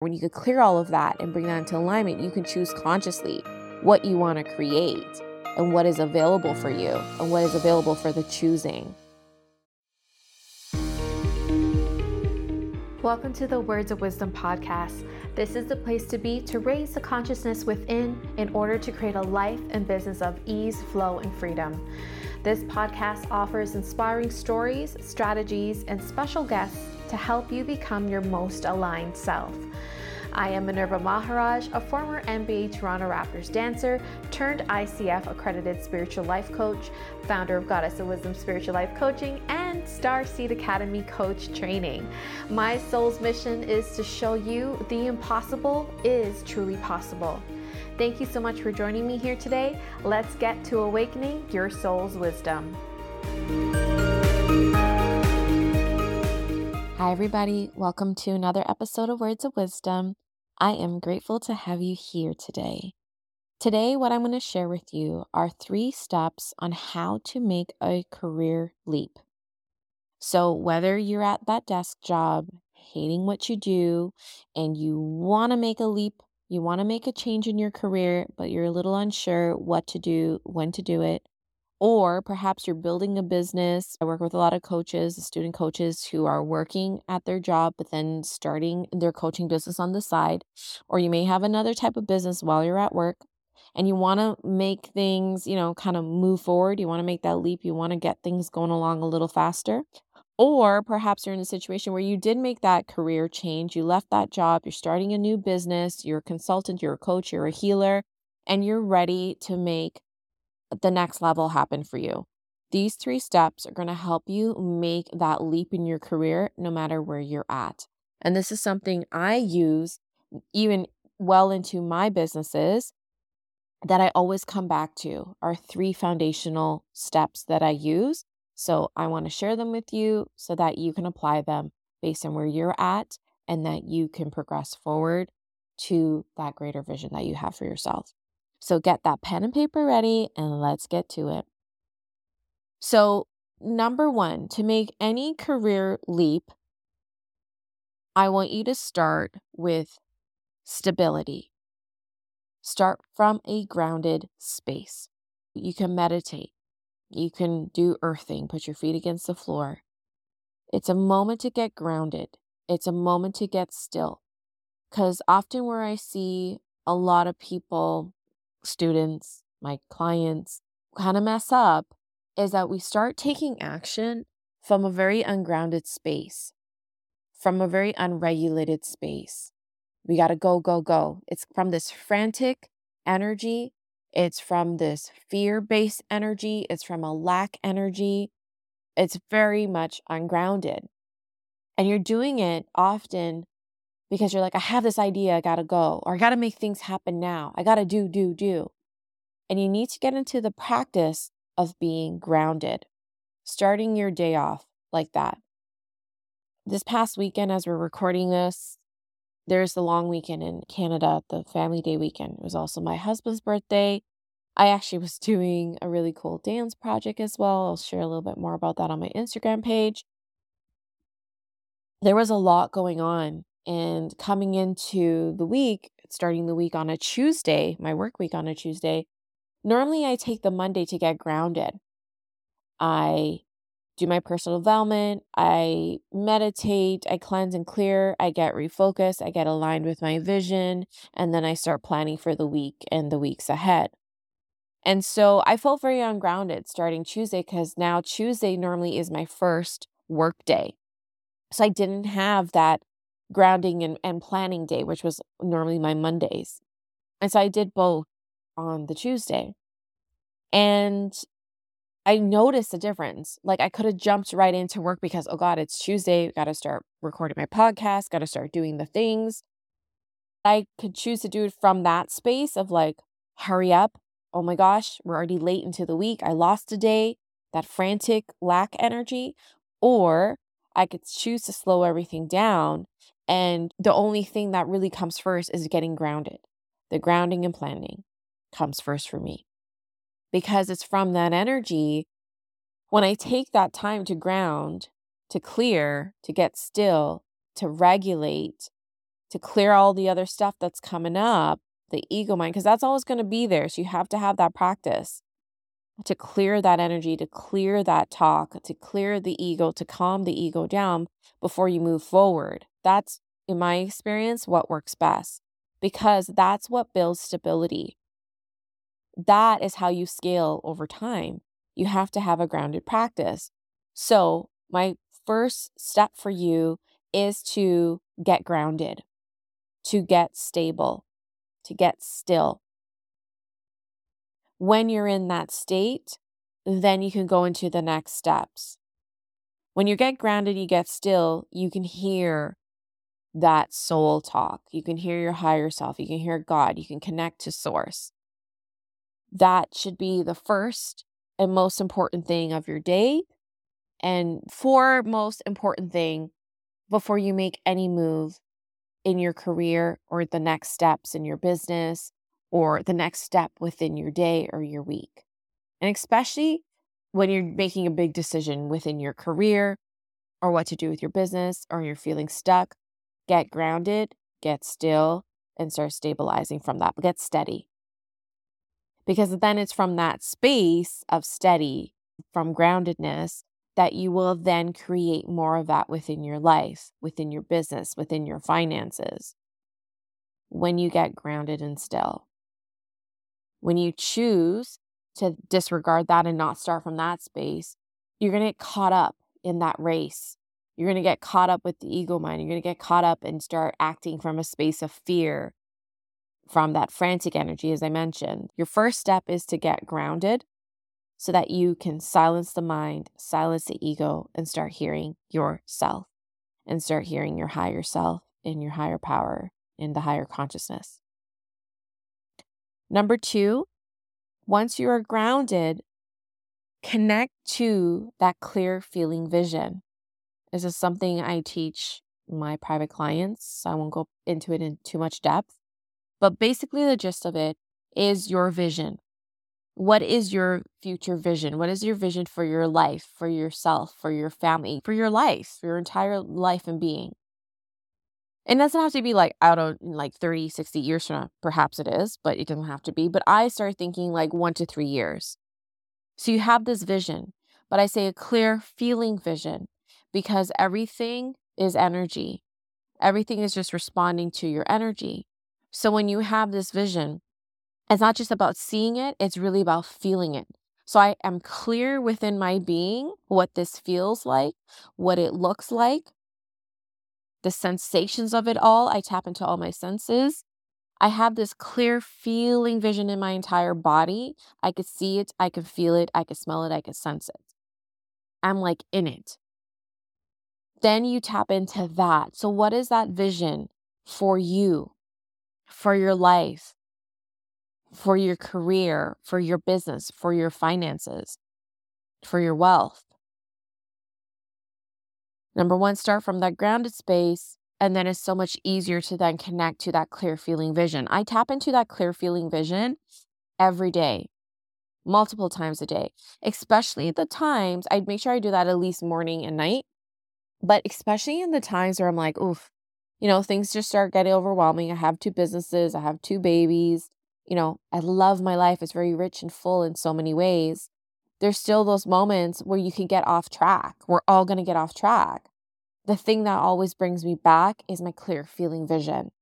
When you could clear all of that and bring that into alignment, you can choose consciously what you want to create and what is available for you and what is available for the choosing. Welcome to the Words of Wisdom podcast. This is the place to be to raise the consciousness within in order to create a life and business of ease, flow, and freedom. This podcast offers inspiring stories, strategies, and special guests to help you become your most aligned self. I am Minerva Maharaj, a former NBA Toronto Raptors dancer turned ICF accredited spiritual life coach, founder of Goddess of Wisdom Spiritual Life Coaching, and Starseed Academy coach training. My soul's mission is to show you the impossible is truly possible. Thank you so much for joining me here today. Let's get to awakening your soul's wisdom. Hi, everybody. Welcome to another episode of Words of Wisdom. I am grateful to have you here today. Today, what I'm going to share with you are three steps on how to make a career leap. So, whether you're at that desk job, hating what you do, and you want to make a leap, you want to make a change in your career, but you're a little unsure what to do, when to do it, or perhaps you're building a business. I work with a lot of coaches, student coaches who are working at their job, but then starting their coaching business on the side. Or you may have another type of business while you're at work and you want to make things, you know, kind of move forward. You want to make that leap. You want to get things going along a little faster. Or perhaps you're in a situation where you did make that career change. You left that job. You're starting a new business. You're a consultant, you're a coach, you're a healer, and you're ready to make the next level happen for you. These three steps are going to help you make that leap in your career no matter where you're at. And this is something I use even well into my businesses that I always come back to are three foundational steps that I use. So I want to share them with you so that you can apply them based on where you're at and that you can progress forward to that greater vision that you have for yourself. So get that pen and paper ready and let's get to it. So, number one, to make any career leap, I want you to start with stability. Start from a grounded space. You can meditate. You can do earthing, put your feet against the floor. It's a moment to get grounded. It's a moment to get still. Because often, where I see a lot of people students, my clients kind of mess up is that we start taking action from a very ungrounded space, from a very unregulated space. We got to go, go, go. It's from this frantic energy. It's from this fear based energy. It's from a lack energy. It's very much ungrounded. And you're doing it often because you're like, I have this idea, I gotta go, or I gotta make things happen now. I gotta do, do, do. And you need to get into the practice of being grounded, starting your day off like that. This past weekend, as we're recording this, there's the long weekend in Canada, the Family Day weekend. It was also my husband's birthday. I actually was doing a really cool dance project as well. I'll share a little bit more about that on my Instagram page. There was a lot going on and coming into the week, starting the week on a Tuesday, my work week on a Tuesday, normally I take the Monday to get grounded. I do my personal development, I meditate, I cleanse and clear, I get refocused, I get aligned with my vision, and then I start planning for the week and the weeks ahead. And so I felt very ungrounded starting Tuesday because now Tuesday normally is my first work day. So I didn't have that grounding and, and planning day, which was normally my Mondays. And so I did both on the Tuesday. And I noticed a difference. Like I could have jumped right into work because, oh God, it's Tuesday. Got to start recording my podcast, got to start doing the things. I could choose to do it from that space of like, hurry up. Oh my gosh, we're already late into the week. I lost a day, that frantic lack energy. Or I could choose to slow everything down and the only thing that really comes first is getting grounded. The grounding and planning comes first for me because it's from that energy. When I take that time to ground, to clear, to get still, to regulate, to clear all the other stuff that's coming up, the ego mind, because that's always going to be there. So you have to have that practice to clear that energy, to clear that talk, to clear the ego, to calm the ego down before you move forward. That's, in my experience, what works best because that's what builds stability. That is how you scale over time. You have to have a grounded practice. So, my first step for you is to get grounded, to get stable, to get still. When you're in that state, then you can go into the next steps. When you get grounded, you get still, you can hear that soul talk. You can hear your higher self. You can hear God. You can connect to source. That should be the first and most important thing of your day and for most important thing before you make any move in your career or the next steps in your business or the next step within your day or your week. And especially when you're making a big decision within your career or what to do with your business or you're feeling stuck, get grounded, get still, and start stabilizing from that. Get steady. Because then it's from that space of steady, from groundedness, that you will then create more of that within your life, within your business, within your finances. When you get grounded and still. When you choose to disregard that and not start from that space, you're going to get caught up in that race. You're going to get caught up with the ego mind. You're going to get caught up and start acting from a space of fear, from that frantic energy, as I mentioned. Your first step is to get grounded so that you can silence the mind, silence the ego, and start hearing yourself and start hearing your higher self in your higher power in the higher consciousness. Number two, once you are grounded, connect to that clear feeling vision. This is something I teach my private clients. So I won't go into it in too much depth. But basically, the gist of it is your vision what is your future vision? What is your vision for your life, for yourself, for your family, for your life, for your entire life and being? It doesn't have to be like out of like 30, 60 years from now. Perhaps it is, but it doesn't have to be. But I start thinking like one to three years. So you have this vision, but I say a clear feeling vision because everything is energy. Everything is just responding to your energy. So when you have this vision, it's not just about seeing it, it's really about feeling it. So I am clear within my being what this feels like, what it looks like, the sensations of it all. I tap into all my senses. I have this clear feeling vision in my entire body. I could see it, I could feel it, I could smell it, I could sense it. I'm like in it. Then you tap into that. So, what is that vision for you, for your life, for your career, for your business, for your finances, for your wealth. Number one, start from that grounded space. And then it's so much easier to then connect to that clear feeling vision. I tap into that clear feeling vision every day, multiple times a day, especially the times I'd make sure I do that at least morning and night. But especially in the times where I'm like, oof, you know, things just start getting overwhelming. I have two businesses, I have two babies, you know, I love my life. It's very rich and full in so many ways. There's still those moments where you can get off track. We're all going to get off track. The thing that always brings me back is my clear feeling vision.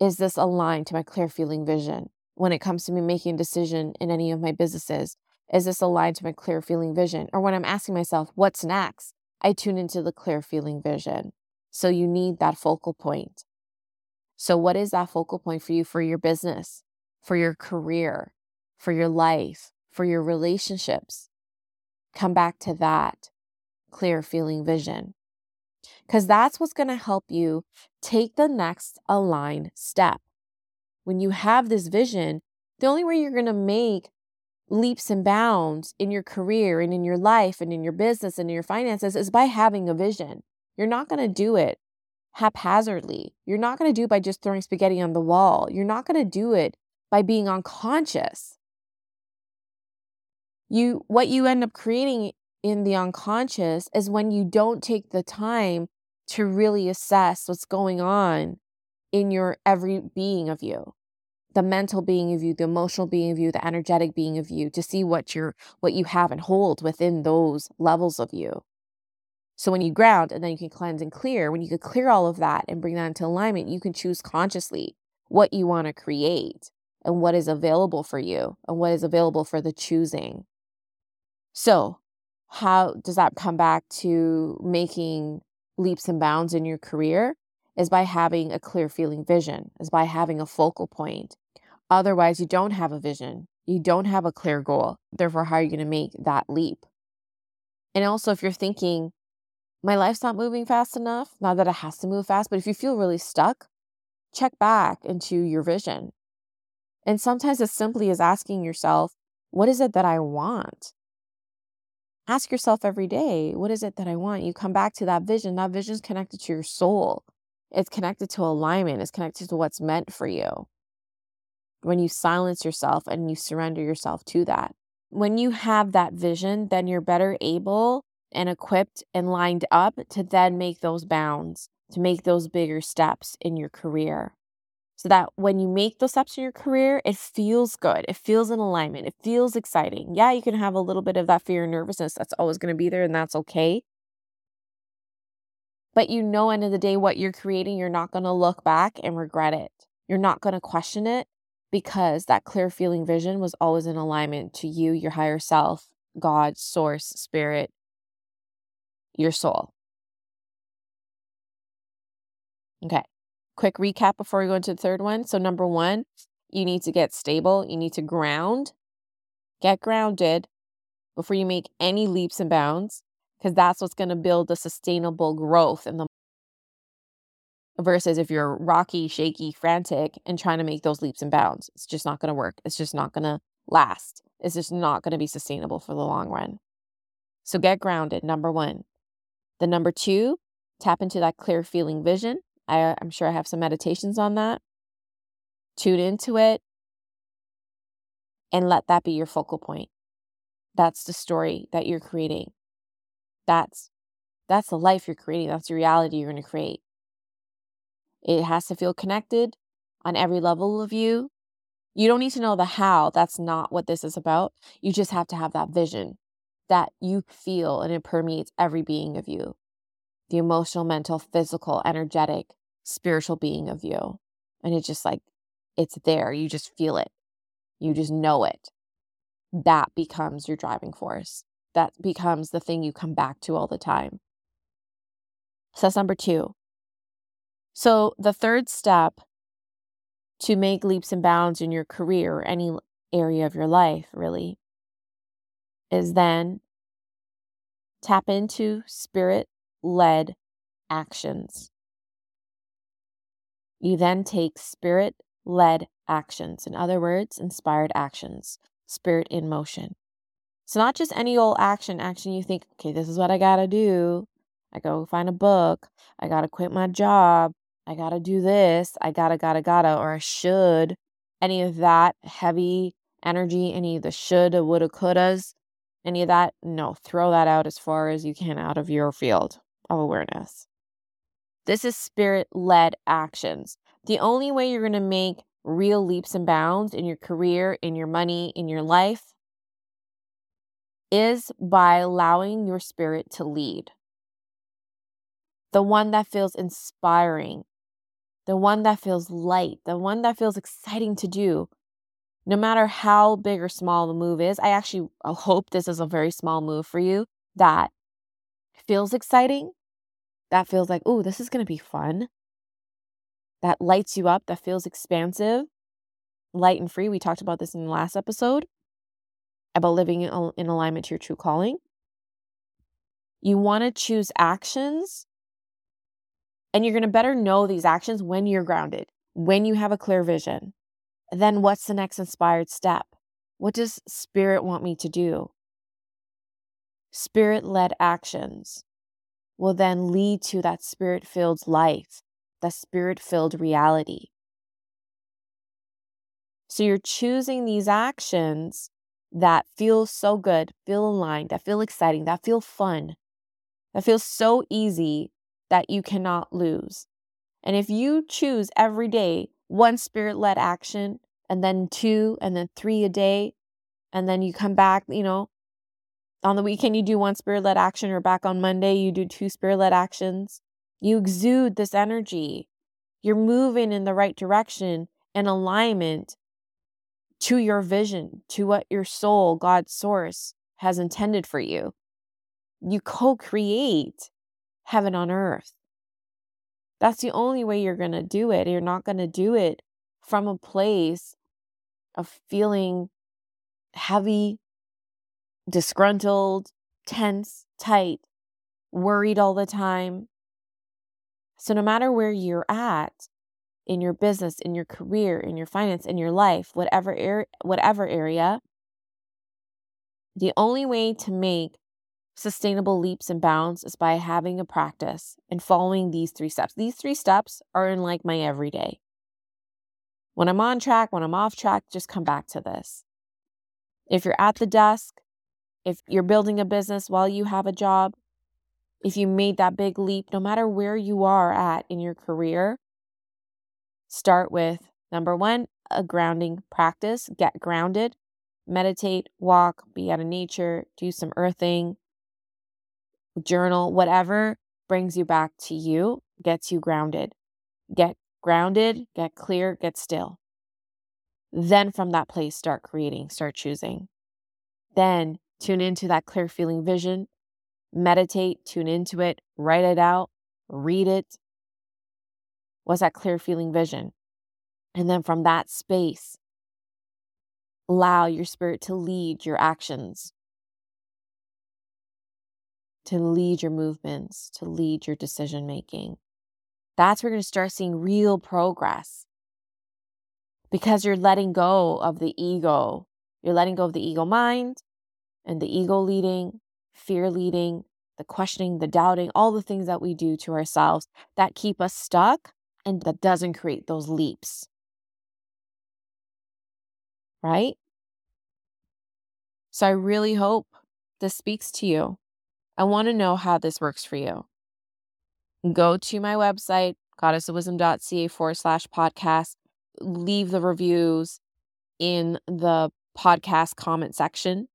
Is this aligned to my clear feeling vision when it comes to me making a decision in any of my businesses? Is this aligned to my clear feeling vision? Or when I'm asking myself, what's next? I tune into the clear feeling vision. So you need that focal point. So, what is that focal point for you for your business? for your career, for your life, for your relationships. Come back to that clear feeling vision. Because that's what's going to help you take the next aligned step. When you have this vision, the only way you're going to make leaps and bounds in your career and in your life and in your business and in your finances is by having a vision. You're not going to do it haphazardly. You're not going to do it by just throwing spaghetti on the wall. You're not going to do it by being unconscious. You what you end up creating in the unconscious is when you don't take the time to really assess what's going on in your every being of you the mental being of you the emotional being of you the energetic being of you to see what you're what you have and hold within those levels of you. So when you ground and then you can cleanse and clear when you can clear all of that and bring that into alignment you can choose consciously what you want to create and what is available for you and what is available for the choosing. So how does that come back to making leaps and bounds in your career? Is by having a clear feeling vision is by having a focal point Otherwise, you don't have a vision. You don't have a clear goal. Therefore, how are you going to make that leap? And also, if you're thinking, my life's not moving fast enough, not that it has to move fast, but if you feel really stuck, check back into your vision. And sometimes as simply as asking yourself, what is it that I want? Ask yourself every day, what is it that I want? You come back to that vision. That vision is connected to your soul, it's connected to alignment, it's connected to what's meant for you when you silence yourself and you surrender yourself to that. When you have that vision, then you're better able and equipped and lined up to then make those bounds, to make those bigger steps in your career. So that when you make those steps in your career, it feels good. It feels in alignment. It feels exciting. Yeah, you can have a little bit of that fear and nervousness. That's always going to be there, and that's okay. But you know, end of the day, what you're creating, you're not going to look back and regret it. You're not going to question it because that clear feeling vision was always in alignment to you, your higher self, God, source, spirit, your soul. Okay, quick recap before we go into the third one. So, number one, you need to get stable, you need to ground, get grounded before you make any leaps and bounds, because that's what's going to build the sustainable growth in the versus if you're rocky, shaky, frantic, and trying to make those leaps and bounds. It's just not going to work. It's just not going to last. It's just not going to be sustainable for the long run. So get grounded, number one. The number two, tap into that clear feeling vision. I, I'm sure I have some meditations on that. Tune into it and let that be your focal point. That's the story that you're creating. That's that's the life you're creating. That's the reality you're going to create. It has to feel connected on every level of you. You don't need to know the how. That's not what this is about. You just have to have that vision that you feel and it permeates every being of you the emotional, mental, physical, energetic, spiritual being of you. And it's just like, it's there. You just feel it. You just know it. That becomes your driving force. That becomes the thing you come back to all the time. So that's number two. So, the third step to make leaps and bounds in your career, or any area of your life, really, is then tap into spirit led actions. You then take spirit led actions. In other words, inspired actions, spirit in motion. So, not just any old action, action you think, okay, this is what I got to do. I go find a book. I got to quit my job. I gotta do this, I gotta, gotta, gotta, or I should. Any of that heavy energy, any of the shoulda, woulda, couldas, any of that, no, throw that out as far as you can out of your field of awareness. This is spirit led actions. The only way you're gonna make real leaps and bounds in your career, in your money, in your life is by allowing your spirit to lead. The one that feels inspiring, the one that feels light, the one that feels exciting to do. No matter how big or small the move is, I actually hope this is a very small move for you that feels exciting, that feels like, oh, this is going to be fun, that lights you up, that feels expansive, light and free. We talked about this in the last episode about living in alignment to your true calling. You want to choose actions and you're going to better know these actions when you're grounded, when you have a clear vision. Then what's the next inspired step? What does spirit want me to do? Spirit led actions will then lead to that spirit filled life, that spirit filled reality. So you're choosing these actions that feel so good, feel aligned, that feel exciting, that feel fun, that feel so easy that you cannot lose. And if you choose every day one spirit led action, and then two, and then three a day, and then you come back, you know, on the weekend, you do one spirit led action, or back on Monday, you do two spirit led actions. You exude this energy. You're moving in the right direction in alignment to your vision, to what your soul, God's source, has intended for you. You co create heaven on earth. That's the only way you're going to do it. You're not going to do it from a place of feeling heavy, disgruntled, tense, tight, worried all the time. So, no matter where you're at in your business, in your career, in your finance, in your life, whatever, er- whatever area, the only way to make sustainable leaps and bounds is by having a practice and following these three steps. These three steps are in like my everyday. When I'm on track, when I'm off track, just come back to this. If you're at the desk, if you're building a business while you have a job, if you made that big leap, no matter where you are at in your career, start with number one, a grounding practice. Get grounded, meditate, walk, be out of nature, do some earthing, journal, whatever brings you back to you, gets you grounded. Get grounded, get clear, get still. Then from that place, start creating, start choosing. Then tune into that clear feeling vision, meditate, tune into it, write it out, read it. What's that clear feeling vision? And then from that space, allow your spirit to lead your actions, to lead your movements, to lead your decision making. That's where you're going to start seeing real progress because you're letting go of the ego. You're letting go of the ego mind and the ego leading, fear leading, the questioning, the doubting, all the things that we do to ourselves that keep us stuck and that doesn't create those leaps. Right? So I really hope this speaks to you. I want to know how this works for you. Go to my website, goddessofwisdom.ca forward slash podcast. Leave the reviews in the podcast comment section.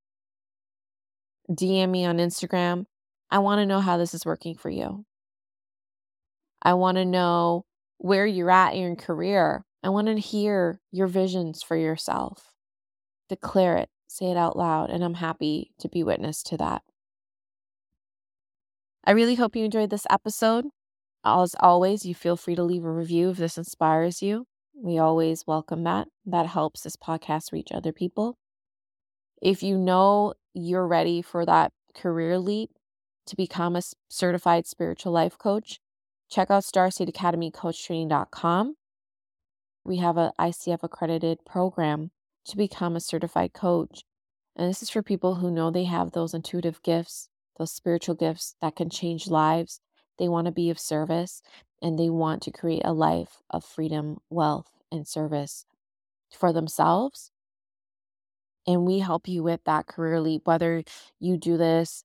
DM me on Instagram. I want to know how this is working for you. I want to know where you're at in your career. I want to hear your visions for yourself. Declare it, say it out loud, and I'm happy to be witness to that. I really hope you enjoyed this episode. As always, you feel free to leave a review if this inspires you. We always welcome that. That helps this podcast reach other people. If you know you're ready for that career leap to become a certified spiritual life coach, check out starseedacademycoachtraining.com. We have an ICF accredited program to become a certified coach. And this is for people who know they have those intuitive gifts those spiritual gifts that can change lives. They want to be of service and they want to create a life of freedom, wealth, and service for themselves. And we help you with that career leap, whether you do this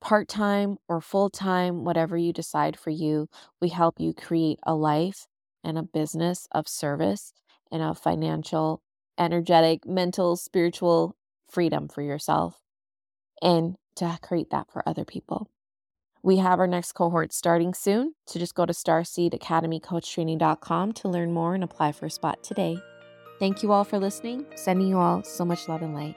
part time or full time, whatever you decide for you. We help you create a life and a business of service and a financial, energetic, mental, spiritual freedom for yourself. And to create that for other people. We have our next cohort starting soon, so just go to starseedacademycoachtraining.com to learn more and apply for a spot today. Thank you all for listening. Sending you all so much love and light.